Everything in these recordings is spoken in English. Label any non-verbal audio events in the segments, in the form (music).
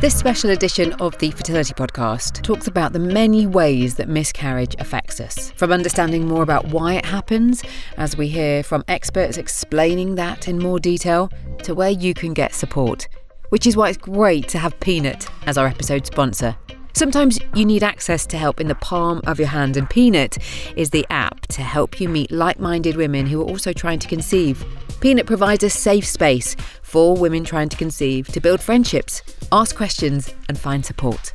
This special edition of the Fertility Podcast talks about the many ways that miscarriage affects us. From understanding more about why it happens, as we hear from experts explaining that in more detail, to where you can get support. Which is why it's great to have Peanut as our episode sponsor. Sometimes you need access to help in the palm of your hand, and Peanut is the app to help you meet like minded women who are also trying to conceive. Peanut provides a safe space for women trying to conceive to build friendships, ask questions, and find support.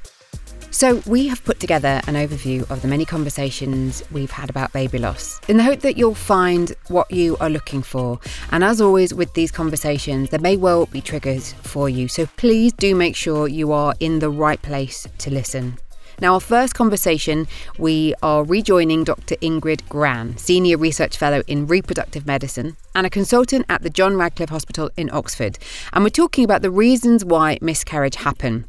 So, we have put together an overview of the many conversations we've had about baby loss in the hope that you'll find what you are looking for. And as always, with these conversations, there may well be triggers for you. So, please do make sure you are in the right place to listen. Now, our first conversation, we are rejoining Dr. Ingrid Gran, Senior Research Fellow in Reproductive Medicine and a consultant at the John Radcliffe Hospital in Oxford. And we're talking about the reasons why miscarriage happen.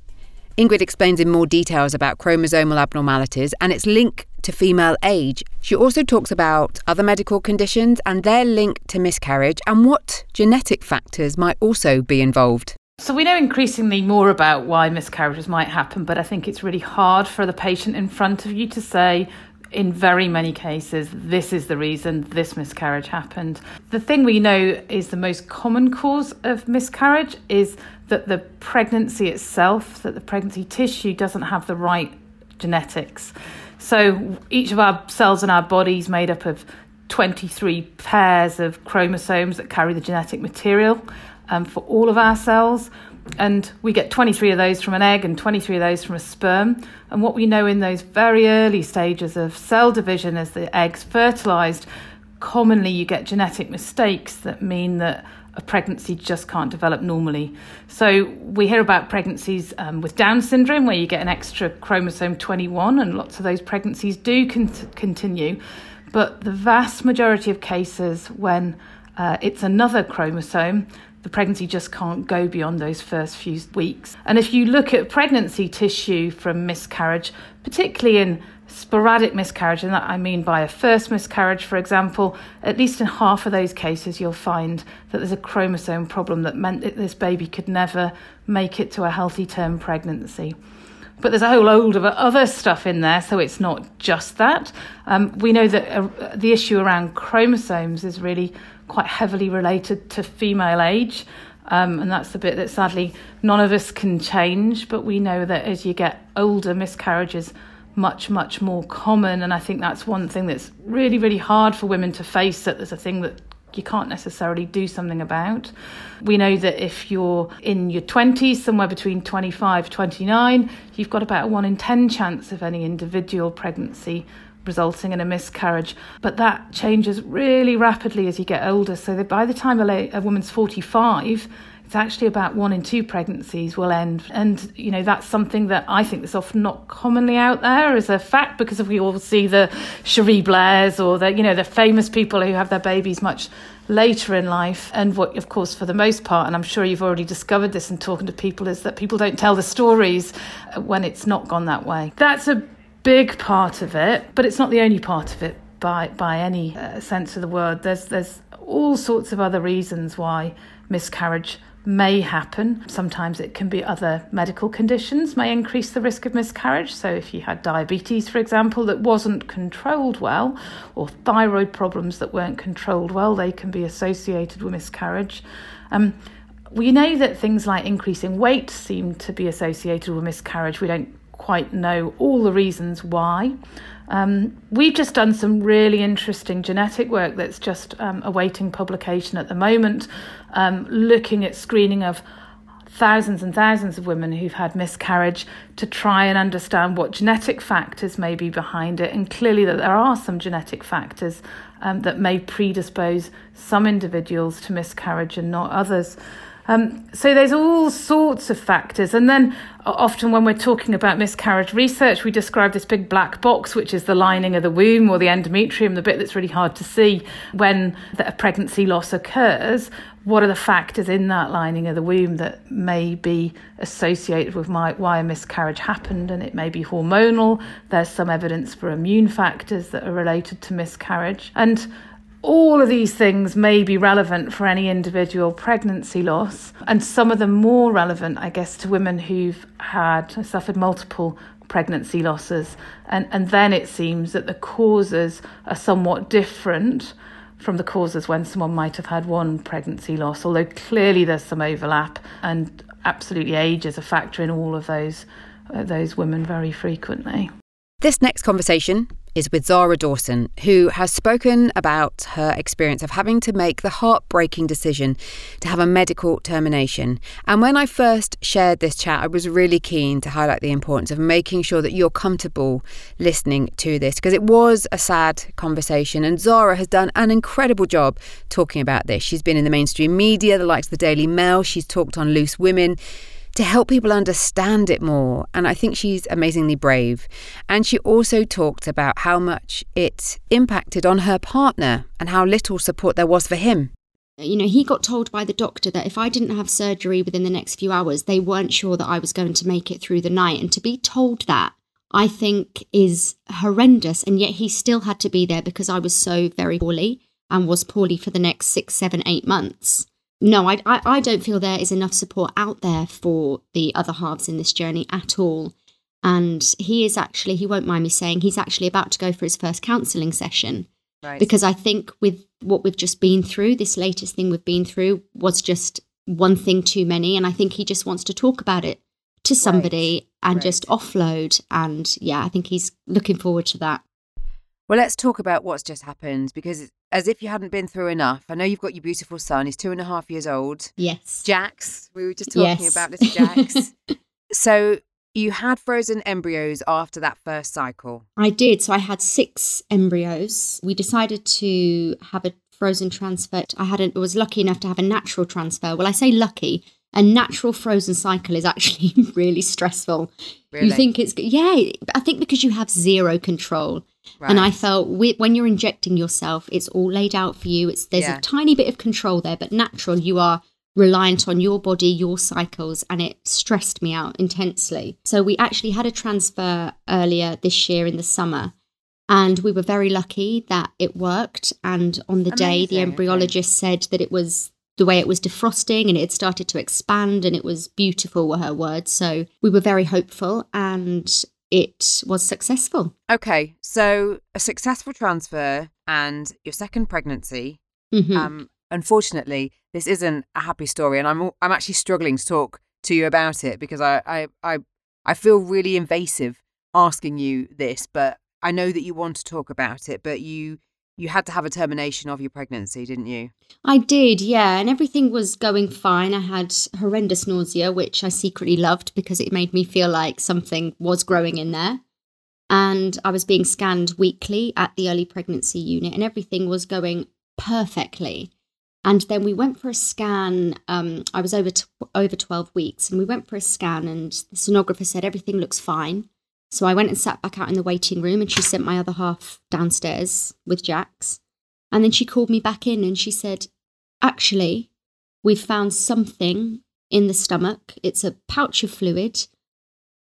Ingrid explains in more details about chromosomal abnormalities and its link to female age. She also talks about other medical conditions and their link to miscarriage and what genetic factors might also be involved. So, we know increasingly more about why miscarriages might happen, but I think it's really hard for the patient in front of you to say, in very many cases, this is the reason this miscarriage happened. The thing we know is the most common cause of miscarriage is that the pregnancy itself, that the pregnancy tissue doesn't have the right genetics. So, each of our cells in our body is made up of 23 pairs of chromosomes that carry the genetic material um, for all of our cells. And we get 23 of those from an egg and 23 of those from a sperm. And what we know in those very early stages of cell division as the egg's fertilized, commonly you get genetic mistakes that mean that a pregnancy just can't develop normally. So we hear about pregnancies um, with Down syndrome where you get an extra chromosome 21, and lots of those pregnancies do con- continue. But the vast majority of cases when uh, it's another chromosome, the pregnancy just can't go beyond those first few weeks. And if you look at pregnancy tissue from miscarriage, particularly in sporadic miscarriage, and that I mean by a first miscarriage, for example, at least in half of those cases, you'll find that there's a chromosome problem that meant that this baby could never make it to a healthy term pregnancy. But there's a whole load of other stuff in there, so it's not just that. Um, we know that uh, the issue around chromosomes is really quite heavily related to female age. Um, and that's the bit that sadly none of us can change. But we know that as you get older, miscarriages much much more common. And I think that's one thing that's really really hard for women to face. That there's a thing that you can't necessarily do something about. We know that if you're in your 20s, somewhere between 25 29, you've got about a 1 in 10 chance of any individual pregnancy resulting in a miscarriage. But that changes really rapidly as you get older. So that by the time a, a woman's 45, it's actually about one in two pregnancies will end. And, you know, that's something that I think is often not commonly out there as a fact because we all see the Cherie Blairs or the, you know, the famous people who have their babies much later in life. And what, of course, for the most part, and I'm sure you've already discovered this in talking to people, is that people don't tell the stories when it's not gone that way. That's a big part of it, but it's not the only part of it by by any uh, sense of the word. There's there's all sorts of other reasons why miscarriage may happen. Sometimes it can be other medical conditions may increase the risk of miscarriage. So if you had diabetes, for example, that wasn't controlled well, or thyroid problems that weren't controlled well, they can be associated with miscarriage. Um, we know that things like increasing weight seem to be associated with miscarriage. We don't quite know all the reasons why. Um, we've just done some really interesting genetic work that's just um, awaiting publication at the moment, um, looking at screening of thousands and thousands of women who've had miscarriage to try and understand what genetic factors may be behind it. And clearly, that there are some genetic factors um, that may predispose some individuals to miscarriage and not others. Um, so there's all sorts of factors. And then often when we're talking about miscarriage research, we describe this big black box, which is the lining of the womb or the endometrium, the bit that's really hard to see when a pregnancy loss occurs. What are the factors in that lining of the womb that may be associated with my, why a miscarriage happened? And it may be hormonal. There's some evidence for immune factors that are related to miscarriage. And all of these things may be relevant for any individual pregnancy loss, and some of them more relevant, I guess, to women who've had suffered multiple pregnancy losses. And, and then it seems that the causes are somewhat different from the causes when someone might have had one pregnancy loss, although clearly there's some overlap, and absolutely age is a factor in all of those, uh, those women very frequently. This next conversation is with Zara Dawson, who has spoken about her experience of having to make the heartbreaking decision to have a medical termination. And when I first shared this chat, I was really keen to highlight the importance of making sure that you're comfortable listening to this because it was a sad conversation. And Zara has done an incredible job talking about this. She's been in the mainstream media, the likes of the Daily Mail, she's talked on Loose Women to help people understand it more. And I think she's amazingly brave. And she also talked about how much it impacted on her partner and how little support there was for him. You know, he got told by the doctor that if I didn't have surgery within the next few hours, they weren't sure that I was going to make it through the night. And to be told that, I think is horrendous. And yet he still had to be there because I was so very poorly and was poorly for the next six, seven, eight months no, I, I, I don't feel there is enough support out there for the other halves in this journey at all. And he is actually, he won't mind me saying, he's actually about to go for his first counselling session. Right. Because I think with what we've just been through, this latest thing we've been through was just one thing too many. And I think he just wants to talk about it to somebody right. and right. just offload. And yeah, I think he's looking forward to that. Well, let's talk about what's just happened because, as if you hadn't been through enough, I know you've got your beautiful son. He's two and a half years old. Yes. Jax. We were just talking yes. about little Jax. (laughs) so, you had frozen embryos after that first cycle? I did. So, I had six embryos. We decided to have a frozen transfer. I had a, was lucky enough to have a natural transfer. Well, I say lucky. A natural frozen cycle is actually (laughs) really stressful. Really? You think it's yeah, I think because you have zero control Right. And I felt when you're injecting yourself, it's all laid out for you. It's there's yeah. a tiny bit of control there, but natural. You are reliant on your body, your cycles, and it stressed me out intensely. So we actually had a transfer earlier this year in the summer. And we were very lucky that it worked. And on the Amazing. day, the embryologist okay. said that it was the way it was defrosting and it had started to expand and it was beautiful were her words. So we were very hopeful and it was successful. Okay, so a successful transfer and your second pregnancy. Mm-hmm. Um, unfortunately, this isn't a happy story, and I'm I'm actually struggling to talk to you about it because I I I, I feel really invasive asking you this, but I know that you want to talk about it, but you you had to have a termination of your pregnancy, didn't you? I did, yeah. And everything was going fine. I had horrendous nausea, which I secretly loved because it made me feel like something was growing in there. And I was being scanned weekly at the early pregnancy unit, and everything was going perfectly. And then we went for a scan. Um, I was over t- over twelve weeks, and we went for a scan, and the sonographer said everything looks fine. So I went and sat back out in the waiting room and she sent my other half downstairs with Jax. And then she called me back in and she said, Actually, we've found something in the stomach. It's a pouch of fluid.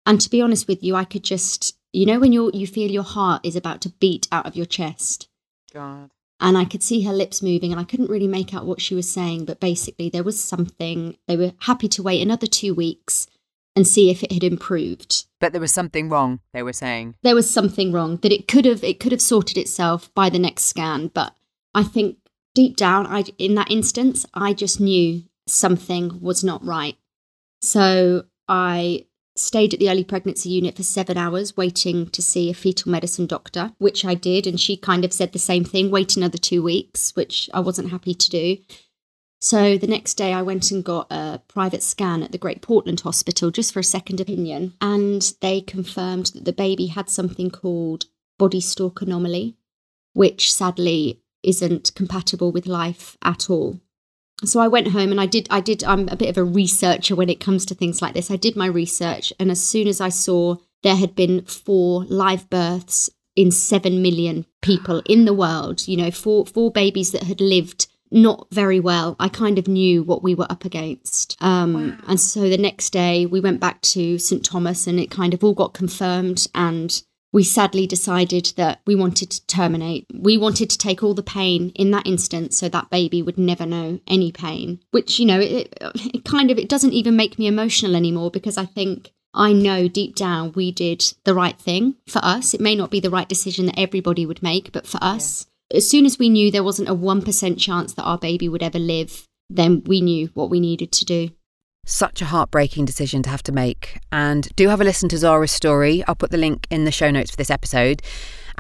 And to be honest with you, I could just, you know, when you you feel your heart is about to beat out of your chest. God. And I could see her lips moving, and I couldn't really make out what she was saying. But basically, there was something. They were happy to wait another two weeks and see if it had improved. But there was something wrong, they were saying. There was something wrong that it could have it could have sorted itself by the next scan, but I think deep down I in that instance I just knew something was not right. So I stayed at the early pregnancy unit for 7 hours waiting to see a fetal medicine doctor, which I did and she kind of said the same thing, wait another 2 weeks, which I wasn't happy to do. So the next day, I went and got a private scan at the Great Portland Hospital just for a second opinion. And they confirmed that the baby had something called body stalk anomaly, which sadly isn't compatible with life at all. So I went home and I did I did I'm a bit of a researcher when it comes to things like this. I did my research and as soon as I saw there had been four live births in 7 million people in the world, you know, four four babies that had lived not very well. I kind of knew what we were up against. Um, wow. And so the next day we went back to St. Thomas and it kind of all got confirmed. And we sadly decided that we wanted to terminate. We wanted to take all the pain in that instance so that baby would never know any pain, which, you know, it, it kind of, it doesn't even make me emotional anymore because I think I know deep down we did the right thing for us. It may not be the right decision that everybody would make, but for us. As soon as we knew there wasn't a 1% chance that our baby would ever live, then we knew what we needed to do. Such a heartbreaking decision to have to make. And do have a listen to Zara's story. I'll put the link in the show notes for this episode.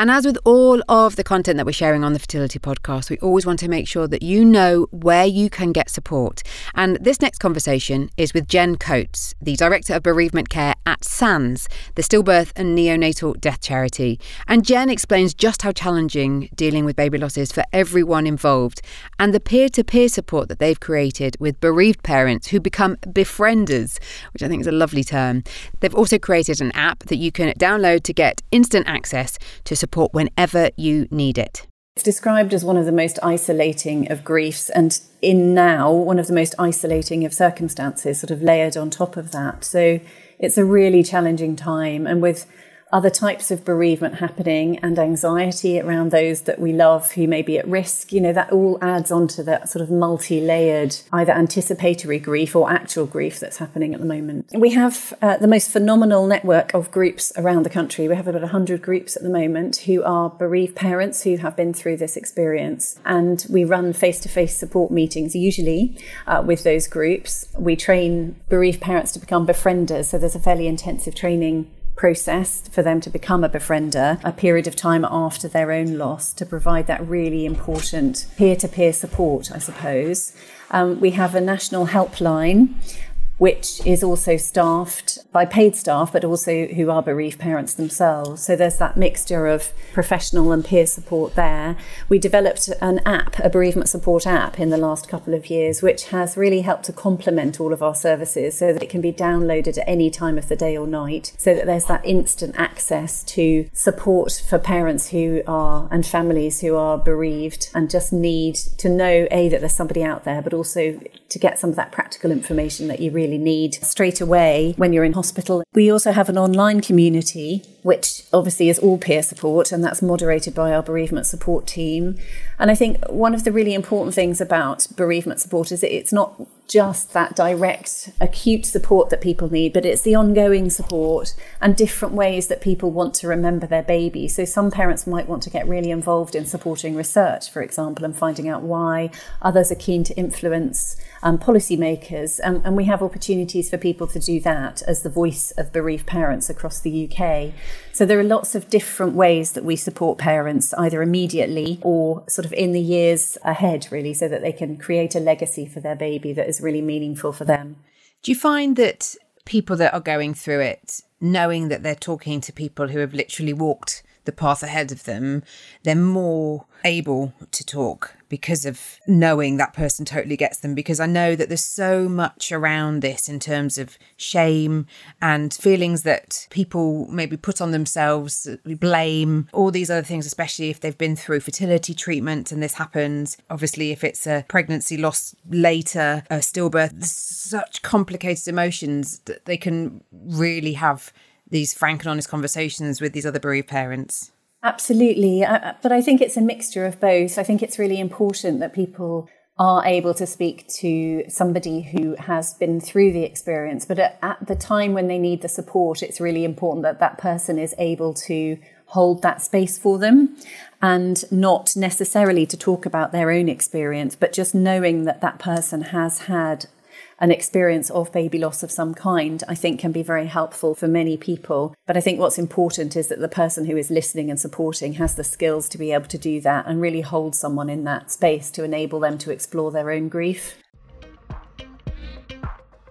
And as with all of the content that we're sharing on the Fertility Podcast, we always want to make sure that you know where you can get support. And this next conversation is with Jen Coates, the Director of Bereavement Care at SANDS, the Stillbirth and Neonatal Death Charity. And Jen explains just how challenging dealing with baby loss is for everyone involved and the peer to peer support that they've created with bereaved parents who become befrienders, which I think is a lovely term. They've also created an app that you can download to get instant access to support support whenever you need it. It's described as one of the most isolating of griefs, and in now, one of the most isolating of circumstances, sort of layered on top of that. So it's a really challenging time. And with other types of bereavement happening and anxiety around those that we love who may be at risk. You know, that all adds on to that sort of multi layered, either anticipatory grief or actual grief that's happening at the moment. We have uh, the most phenomenal network of groups around the country. We have about 100 groups at the moment who are bereaved parents who have been through this experience. And we run face to face support meetings, usually uh, with those groups. We train bereaved parents to become befrienders. So there's a fairly intensive training process for them to become a befriender a period of time after their own loss to provide that really important peer to peer support, I suppose. Um, we have a national helpline which is also staffed by paid staff, but also who are bereaved parents themselves. So there's that mixture of professional and peer support there. We developed an app, a bereavement support app, in the last couple of years, which has really helped to complement all of our services so that it can be downloaded at any time of the day or night, so that there's that instant access to support for parents who are and families who are bereaved and just need to know, A, that there's somebody out there, but also to get some of that practical information that you really need straight away when you're in hospital. We also have an online community, which obviously is all peer support, and that's moderated by our bereavement support team. And I think one of the really important things about bereavement support is that it's not just that direct acute support that people need, but it's the ongoing support and different ways that people want to remember their baby. So some parents might want to get really involved in supporting research, for example, and finding out why. Others are keen to influence um, policymakers, and we have opportunities for people to do that as the voice of bereaved parents across the UK. So there are lots of different ways that we support parents, either immediately or sort of in the years ahead, really, so that they can create a legacy for their baby that is really meaningful for them. Do you find that people that are going through it, knowing that they're talking to people who have literally walked the path ahead of them, they're more able to talk because of knowing that person totally gets them. Because I know that there's so much around this in terms of shame and feelings that people maybe put on themselves, blame, all these other things, especially if they've been through fertility treatment and this happens. Obviously, if it's a pregnancy loss later, a stillbirth, such complicated emotions that they can really have these frank and honest conversations with these other bereaved parents. Absolutely. Uh, but I think it's a mixture of both. I think it's really important that people are able to speak to somebody who has been through the experience. But at, the time when they need the support, it's really important that that person is able to hold that space for them and not necessarily to talk about their own experience, but just knowing that that person has had an experience of baby loss of some kind, I think can be very helpful for many people. But I think what's important is that the person who is listening and supporting has the skills to be able to do that and really hold someone in that space to enable them to explore their own grief.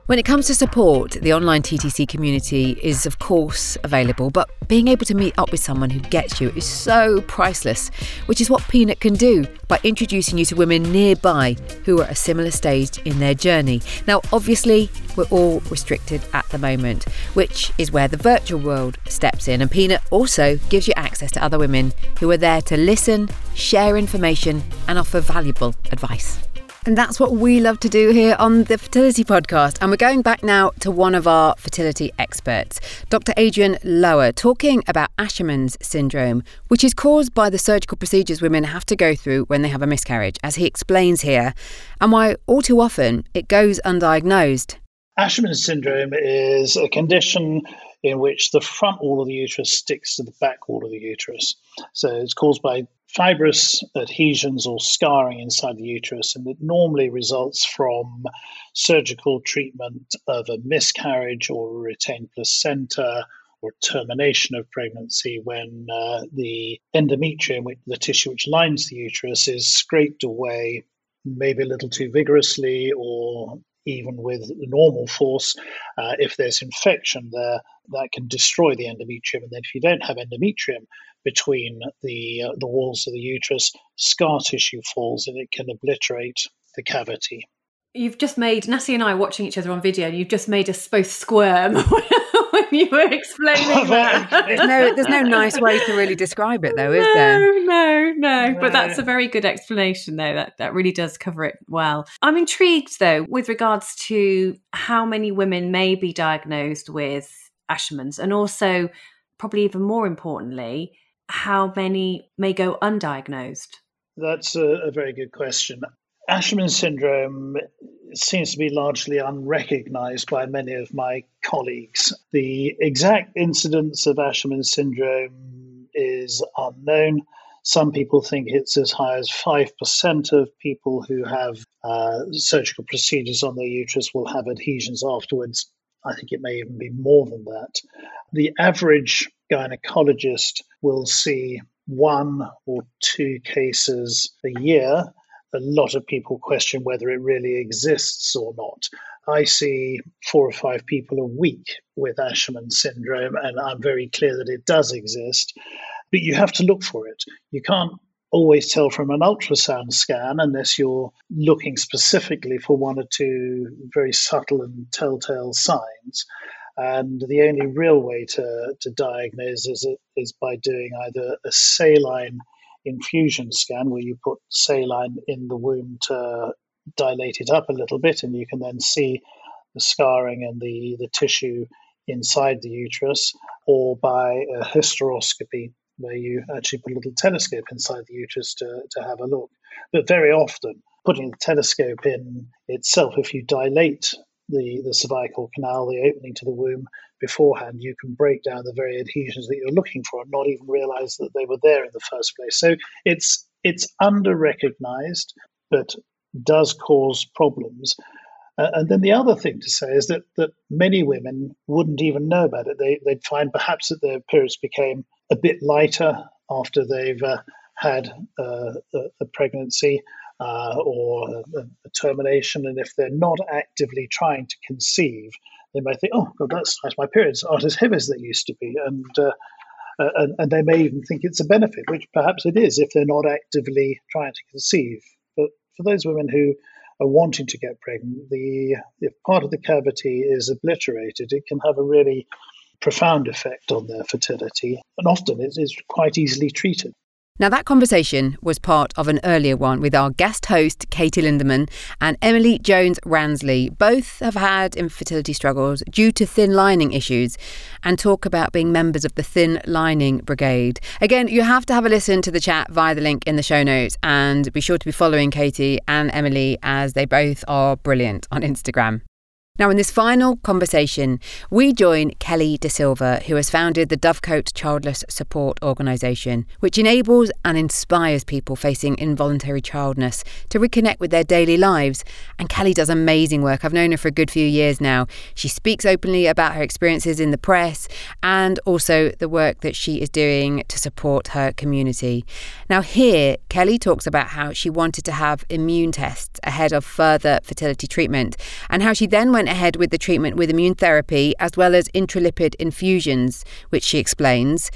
When it comes to support, the online TTC community is, of course, available, but being able to meet up with someone who gets you is so priceless, which is what Peanut can do by introducing you to women nearby who are at a similar stage in their journey. Now, obviously, we're all restricted at the moment, which is where the virtual world steps in, and Peanut also gives you access to other women who are there to listen, share information, and offer valuable advice. And that's what we love to do here on the Fertility Podcast. And we're going back now to one of our fertility experts, Dr. Adrian Lower, talking about Asherman's syndrome, which is caused by the surgical procedures women have to go through when they have a miscarriage, as he explains here, and why all too often it goes undiagnosed. Asherman's syndrome is a condition in which the front wall of the uterus sticks to the back wall of the uterus. So it's caused by fibrous adhesions or scarring inside the uterus, and it normally results from surgical treatment of a miscarriage or a retained placenta or termination of pregnancy when uh, the endometrium, which, the tissue which lines the uterus, is scraped away, maybe a little too vigorously or even with normal force. Uh, if there's infection there, that can destroy the endometrium. And then if you don't have endometrium, between the uh, the walls of the uterus, scar tissue falls and it can obliterate the cavity. You've just made Natty and I watching each other on video, and you've just made us both squirm (laughs) when you were explaining (laughs) that. there's no, there's no nice way to really describe it, though, is no, there? No, no, But that's a very good explanation, though. That that really does cover it well. I'm intrigued, though, with regards to how many women may be diagnosed with Asherman's, and also, probably even more importantly, how many may go undiagnosed? That's a, a very good question. Asherman syndrome seems to be largely unrecognized by many of my colleagues. The exact incidence of Asherman syndrome is unknown. Some people think it's as high as 5% of people who have uh, surgical procedures on their uterus will have adhesions afterwards. I think it may even be more than that. The average gynecologist will see one or two cases a year. A lot of people question whether it really exists or not. I see four or five people a week with Asherman syndrome, and I'm very clear that it does exist. But you have to look for it. You can't always tell from an ultrasound scan unless you're looking specifically for one or two very subtle and telltale signs. And the only real way to, to diagnose is, is by doing either a saline infusion scan, where you put saline in the womb to dilate it up a little bit, and you can then see the scarring and the, the tissue inside the uterus, or by a hysteroscopy, where you actually put a little telescope inside the uterus to, to have a look. But very often, putting the telescope in itself, if you dilate the, the cervical canal, the opening to the womb beforehand, you can break down the very adhesions that you're looking for and not even realize that they were there in the first place. So it's it's under recognized, but does cause problems. Uh, and then the other thing to say is that that many women wouldn't even know about it. They they'd find perhaps that their periods became a bit lighter after they've uh, had uh, a, a pregnancy uh, or a, a, termination. And if they're not actively trying to conceive, they may think, oh, God, that's nice. My periods aren't as heavy as they used to be. And, uh, uh, and, and, they may even think it's a benefit, which perhaps it is if they're not actively trying to conceive. But for those women who are wanting to get pregnant, the if part of the cavity is obliterated, it can have a really profound effect on their fertility, and often it is quite easily treated. Now, that conversation was part of an earlier one with our guest host, Katy Lindemann, and Emilie Jones Ransley. Both have had infertility struggles due to thin lining issues and talk about being members of the Thin Lining Brigade. Again, you have to have a listen to the chat via the link in the show notes and be sure to be following Katy and Emilie as they both are brilliant on Instagram. Now, in this final conversation, we join Kelly Da Silva, who has founded the Dovecote Childless Support Organisation, which enables and inspires people facing involuntary childness to reconnect with their daily lives. And Kelly does amazing work. I've known her for a good few years now. She speaks openly about her experiences in the press and also the work that she is doing to support her community. Now, here, Kelly talks about how she wanted to have immune tests ahead of further fertility treatment and how she then went ahead with the treatment with immune therapy as well as intralipid infusions, which she explains.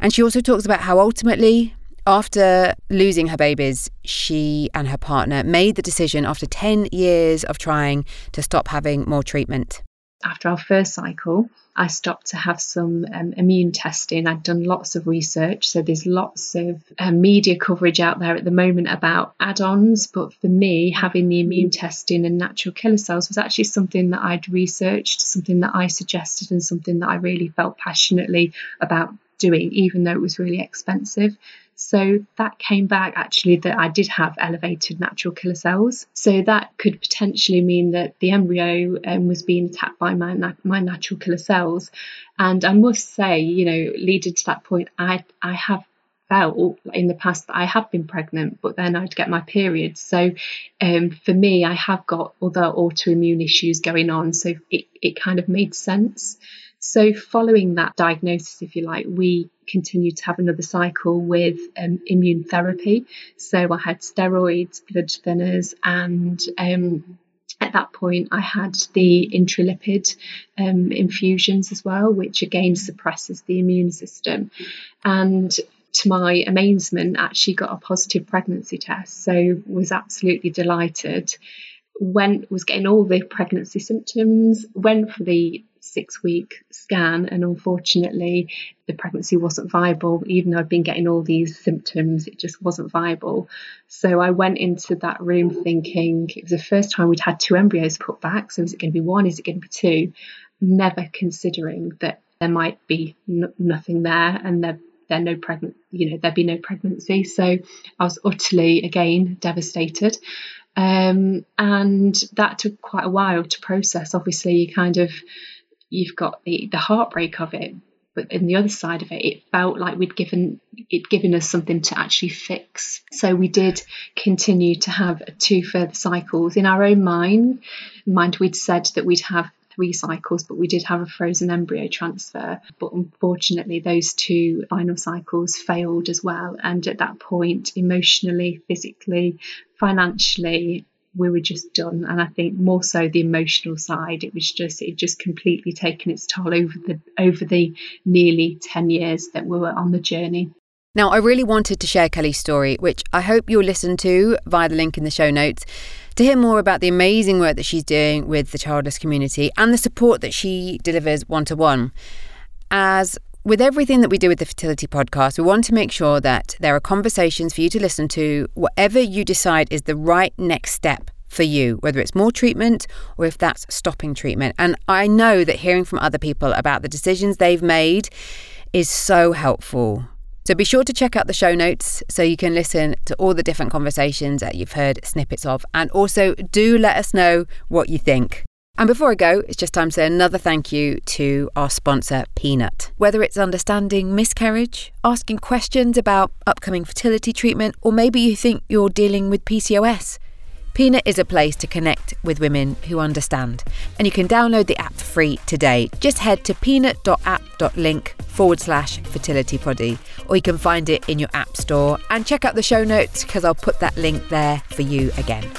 And she also talks about how ultimately, after losing her babies, she and her partner made the decision after 10 years of trying to stop having more treatment. After our first cycle, I stopped to have some um, immune testing. I'd done lots of research, so there's lots of um, media coverage out there at the moment about add ons. But for me, having the immune testing and natural killer cells was actually something that I'd researched, something that I suggested, and something that I really felt passionately about doing, even though it was really expensive. So that came back actually that I did have elevated natural killer cells. So that could potentially mean that the embryo um, was being attacked by my, my natural killer cells. And I must say, you know, leading to that point, I, I have felt in the past that I have been pregnant, but then I'd get my period. So um, for me, I have got other autoimmune issues going on. So it, it kind of made sense. So, following that diagnosis, if you like, we continued to have another cycle with um, immune therapy. So, I had steroids, blood thinners, and um, at that point, I had the intralipid um, infusions as well, which again suppresses the immune system. And to my amazement, actually got a positive pregnancy test. So was absolutely delighted. Went was getting all the pregnancy symptoms. Went for the six week scan, and unfortunately, the pregnancy wasn't viable. Even though I'd been getting all these symptoms, it just wasn't viable. So I went into that room thinking it was the first time we'd had two embryos put back. So is it going to be one? Is it going to be two? Never considering that there might be n- nothing there and there there no pregnant you know there'd be no pregnancy so i was utterly again devastated um, and that took quite a while to process obviously you kind of you've got the, the heartbreak of it. But in the other side of it, it felt like we'd given it given us something to actually fix. So we did continue to have two further cycles in our own mind. Mind we'd said that we'd have three cycles, but we did have a frozen embryo transfer. But unfortunately, those two final cycles failed as well. And at that point, emotionally, physically, financially, we were just done. And I think more so the emotional side, it was just it just completely taken its toll over the over the nearly ten years that we were on the journey. Now, I really wanted to share Kelly's story, which I hope you'll listen to via the link in the show notes, to hear more about the amazing work that she's doing with the childless community and the support that she delivers one to one. As with everything that we do with the Fertility Podcast, we want to make sure that there are conversations for you to listen to, whatever you decide is the right next step for you, whether it's more treatment or if that's stopping treatment. And I know that hearing from other people about the decisions they've made is so helpful. So be sure to check out the show notes so you can listen to all the different conversations that you've heard snippets of. And also do let us know what you think. And before I go, it's just time to say another thank you to our sponsor, Peanut. Whether it's understanding miscarriage, asking questions about upcoming fertility treatment, or maybe you think you're dealing with PCOS, Peanut is a place to connect with women who understand. And you can download the app free today. Just head to peanut.app.link forward slash fertility poddy, or you can find it in your app store. And check out the show notes because I'll put that link there for you again.